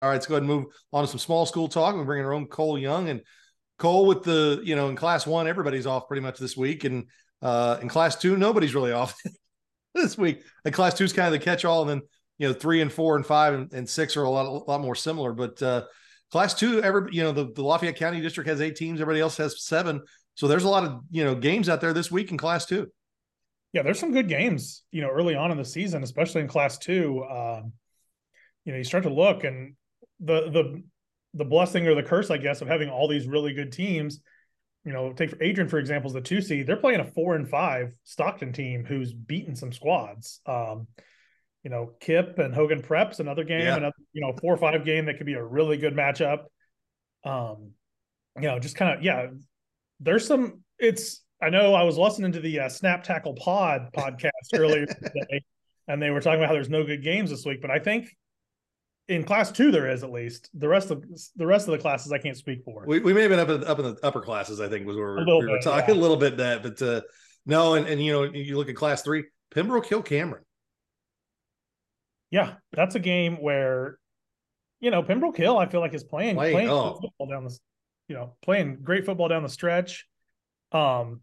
All right, let's go ahead and move on to some small school talk. We're bringing our own Cole Young and Cole with the, you know, in class one, everybody's off pretty much this week. And uh, in class two, nobody's really off this week. And class two is kind of the catch all. And then, you know, three and four and five and, and six are a lot, a lot more similar. But uh, class two, every, you know, the, the Lafayette County district has eight teams, everybody else has seven. So there's a lot of, you know, games out there this week in class two. Yeah, there's some good games, you know, early on in the season, especially in class two. Um, you know, you start to look and the the the blessing or the curse, I guess, of having all these really good teams. You know, take Adrian for example, is the two seed. They're playing a four and five Stockton team who's beaten some squads. Um, you know, Kip and Hogan Preps another game, yeah. another you know four or five game that could be a really good matchup. Um, you know, just kind of yeah. There's some. It's I know I was listening to the uh, Snap Tackle Pod podcast earlier today, and they were talking about how there's no good games this week. But I think in class two there is at least the rest of the rest of the classes I can't speak for. We, we may have been up in, up in the upper classes. I think was where we, we were talking yeah. a little bit that, but uh, no, and and you know you look at class three, Pembroke Hill Cameron. Yeah, that's a game where you know Pembroke Hill I feel like is playing playing, playing oh. football down the you know playing great football down the stretch. Um,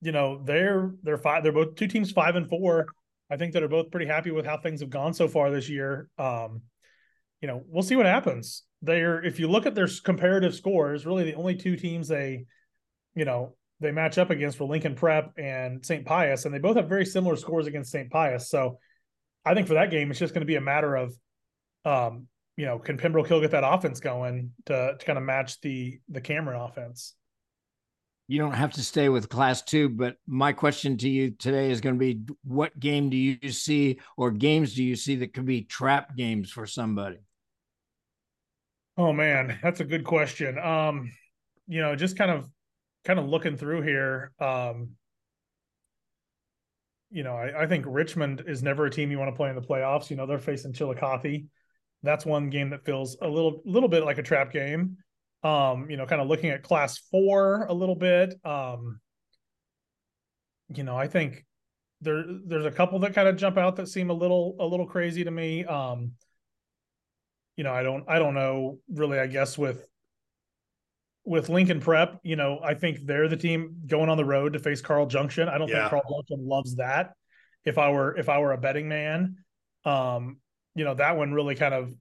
you know they're they're five they're both two teams five and four I think that are both pretty happy with how things have gone so far this year. Um, you know, we'll see what happens. They're if you look at their comparative scores, really the only two teams they, you know, they match up against were Lincoln Prep and St. Pius, and they both have very similar scores against St. Pius. So I think for that game, it's just going to be a matter of, um, you know, can Pembroke Hill get that offense going to to kind of match the the Cameron offense? You don't have to stay with class two, but my question to you today is going to be what game do you see or games do you see that could be trap games for somebody? Oh man, that's a good question. Um, you know, just kind of kind of looking through here, um, you know, I, I, think Richmond is never a team you want to play in the playoffs. You know, they're facing Chillicothe. That's one game that feels a little little bit like a trap game um, you know, kind of looking at class four a little bit. Um, you know, I think there there's a couple that kind of jump out that seem a little a little crazy to me. Um, you know, I don't I don't know really, I guess with with Lincoln Prep, you know, I think they're the team going on the road to face Carl Junction. I don't yeah. think Carl Junction loves that. If I were if I were a betting man, um, you know, that one really kind of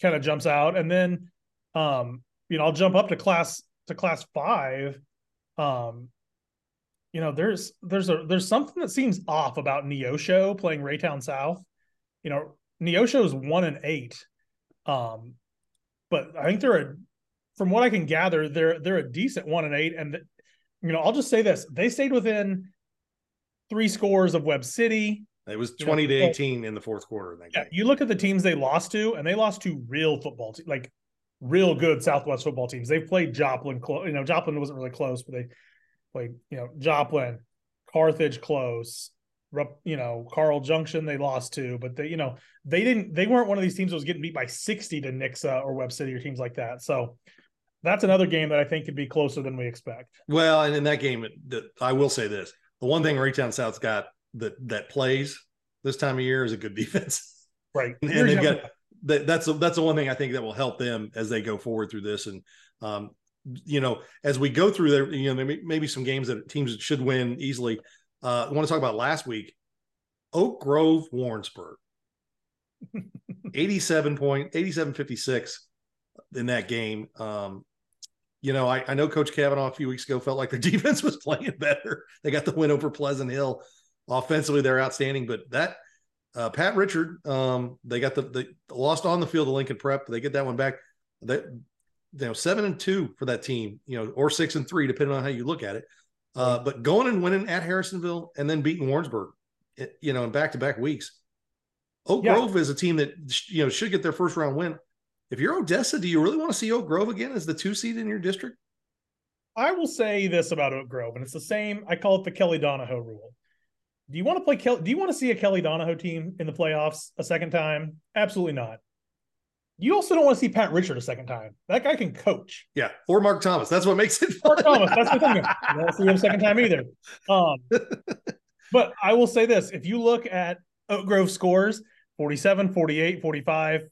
kind of jumps out. And then um, you know, I'll jump up to class to class five. Um, you know, there's there's a there's something that seems off about Neosho playing Raytown South. You know, Neosho is one and eight. Um, but I think they're a from what I can gather, they're they're a decent one and eight. And you know, I'll just say this: they stayed within three scores of Webb City. It was twenty you know, to eighteen in the fourth quarter. That yeah, game. you look at the teams they lost to, and they lost to real football teams, like real good Southwest football teams. They've played Joplin close. You know, Joplin wasn't really close, but they played, you know, Joplin, Carthage close, you know, Carl Junction they lost to, but they, you know, they didn't, they weren't one of these teams that was getting beat by 60 to Nixa or Webb City or teams like that. So that's another game that I think could be closer than we expect. Well, and in that game, I will say this: the one thing Raytown South's got that that plays this time of year is a good defense, right? And, and they've got that, that's a, that's the one thing I think that will help them as they go forward through this. And um, you know, as we go through there, you know, maybe, maybe some games that teams should win easily. Uh, I want to talk about last week, Oak Grove, Warrensburg, 87 point, 87 56 in that game. Um, you know, I, I know Coach Kavanaugh a few weeks ago felt like their defense was playing better. They got the win over Pleasant Hill. Offensively, they're outstanding, but that uh, Pat Richard, um, they got the, the lost on the field of Lincoln Prep. They get that one back. That you know seven and two for that team, you know, or six and three depending on how you look at it. Uh, but going and winning at Harrisonville and then beating Warrensburg, you know, in back to back weeks. Oak Yeah. Grove is a team that you know should get their first round win. If you're Odessa, do you really want to see Oak Grove again as the two seed in your district? I will say this about Oak Grove, and it's the same. I call it the Kelly Donohoe rule. Do you want to play Kelly? Do you want to see a Kelly Donohoe team in the playoffs a second time? Absolutely not. You also don't want to see Pat Richard a second time. That guy can coach. Yeah, or Mark Thomas. That's what makes it Mark. Thomas, that's the thing. You don't want to see him a second time either. Um, but I will say this if you look at Oak Grove scores 47, 48, 45,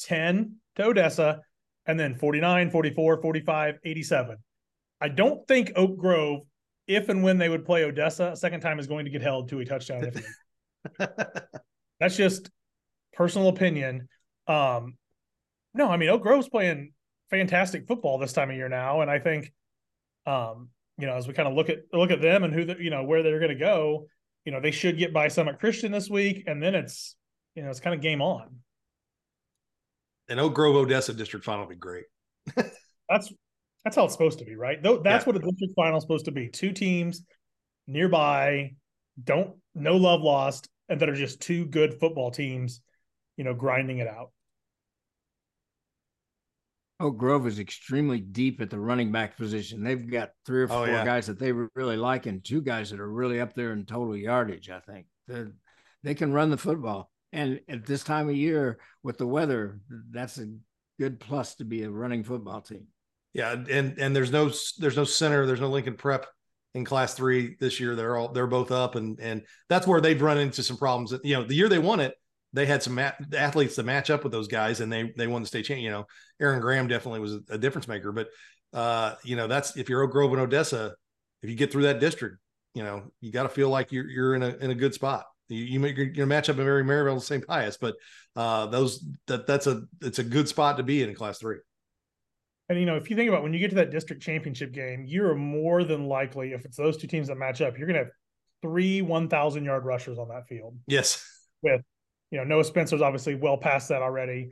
10 to Odessa, and then 49, 44, 45, 87. I don't think Oak Grove, if and when they would play Odessa a second time, is going to get held to a touchdown. difference. That's just personal opinion. Um, no, I mean Oak Grove's playing fantastic football this time of year now, and I think, um, you know, as we kind of look at look at them and who the, you know where they're going to go, you know, they should get by Summit Christian this week, and then it's you know it's kind of game on. and Oak Grove Odessa district final would be great. That's that's how it's supposed to be, right? Though that's Yeah. what a district final is supposed to be: two teams nearby, don't no love lost, and that are just two good football teams, you know, grinding it out. Oak Grove is extremely deep at the running back position. They've got three or Oh, four yeah. guys that they really like, and two guys that are really up there in total yardage. I think They're, they can run the football, and at this time of year with the weather, that's a good plus to be a running football team. Yeah, and and there's no there's no center, there's no Lincoln Prep in Class Three this year. They're all they're both up, and and that's where they've run into some problems. You know, the year they won it, they had some athletes to match up with those guys, and they they won the state champ. You know, Aaron Graham definitely was a, difference maker. But uh, you know, that's if you're Oak Grove and Odessa, if you get through that district, you know, you got to feel like you're you're in a in a good spot. You you make your, matchup in Mary Maryville, and St. Pius, but uh, those that that's a it's a good spot to be in in Class Three. And you know, if you think about when you get to that district championship game, you're more than likely, if it's those two teams that match up, you're gonna have three one thousand yard rushers on that field. Yes. With you know, Noah Spencer's obviously well past that already.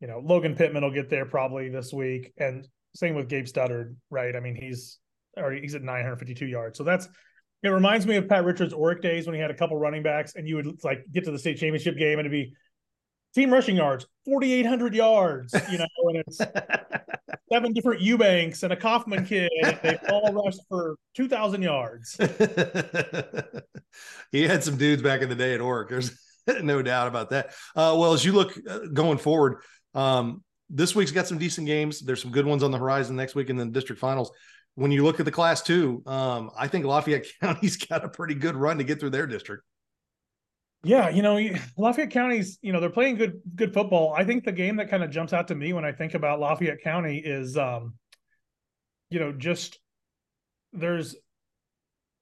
You know, Logan Pittman will get there probably this week, and same with Gabe Studdard, right? I mean, he's already he's at 952 yards. So that's it reminds me of Pat Richards' Orrick days when he had a couple running backs, and you would like get to the state championship game and it'd be team rushing yards, 4,800 yards, you know, and it's seven different Eubanks and a Kaufman kid. They all rushed for 2,000 yards. he had some dudes back in the day at Orrick. There's no doubt about that. Uh, well, as you look uh, going forward, um, this week's got some decent games. There's some good ones on the horizon next week in the district finals. When you look at the class two, um, I think Lafayette County's got a pretty good run to get through their district. Yeah, you know, Lafayette County's, you know, they're playing good good football. I think the game that kind of jumps out to me when I think about Lafayette County is um you know, just there's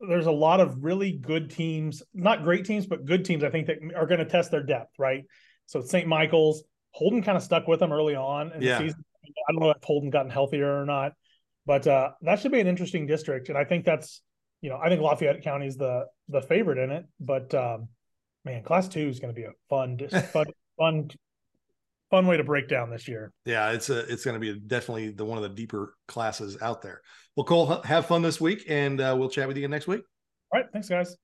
there's a lot of really good teams, not great teams, but good teams I think that are going to test their depth, right? So St. Michael's, Holden kind of stuck with them early on in Yeah. the season. I don't know if Holden gotten healthier or not, but uh that should be an interesting district and I think that's you know, I think Lafayette County is the the favorite in it, but um man, class 2 is going to be a fun fun fun fun way to break down this year. Yeah, it's a it's going to be definitely the one of the deeper classes out there. Well, Cole, have fun this week, and uh, we'll chat with you again next week. All right, thanks guys.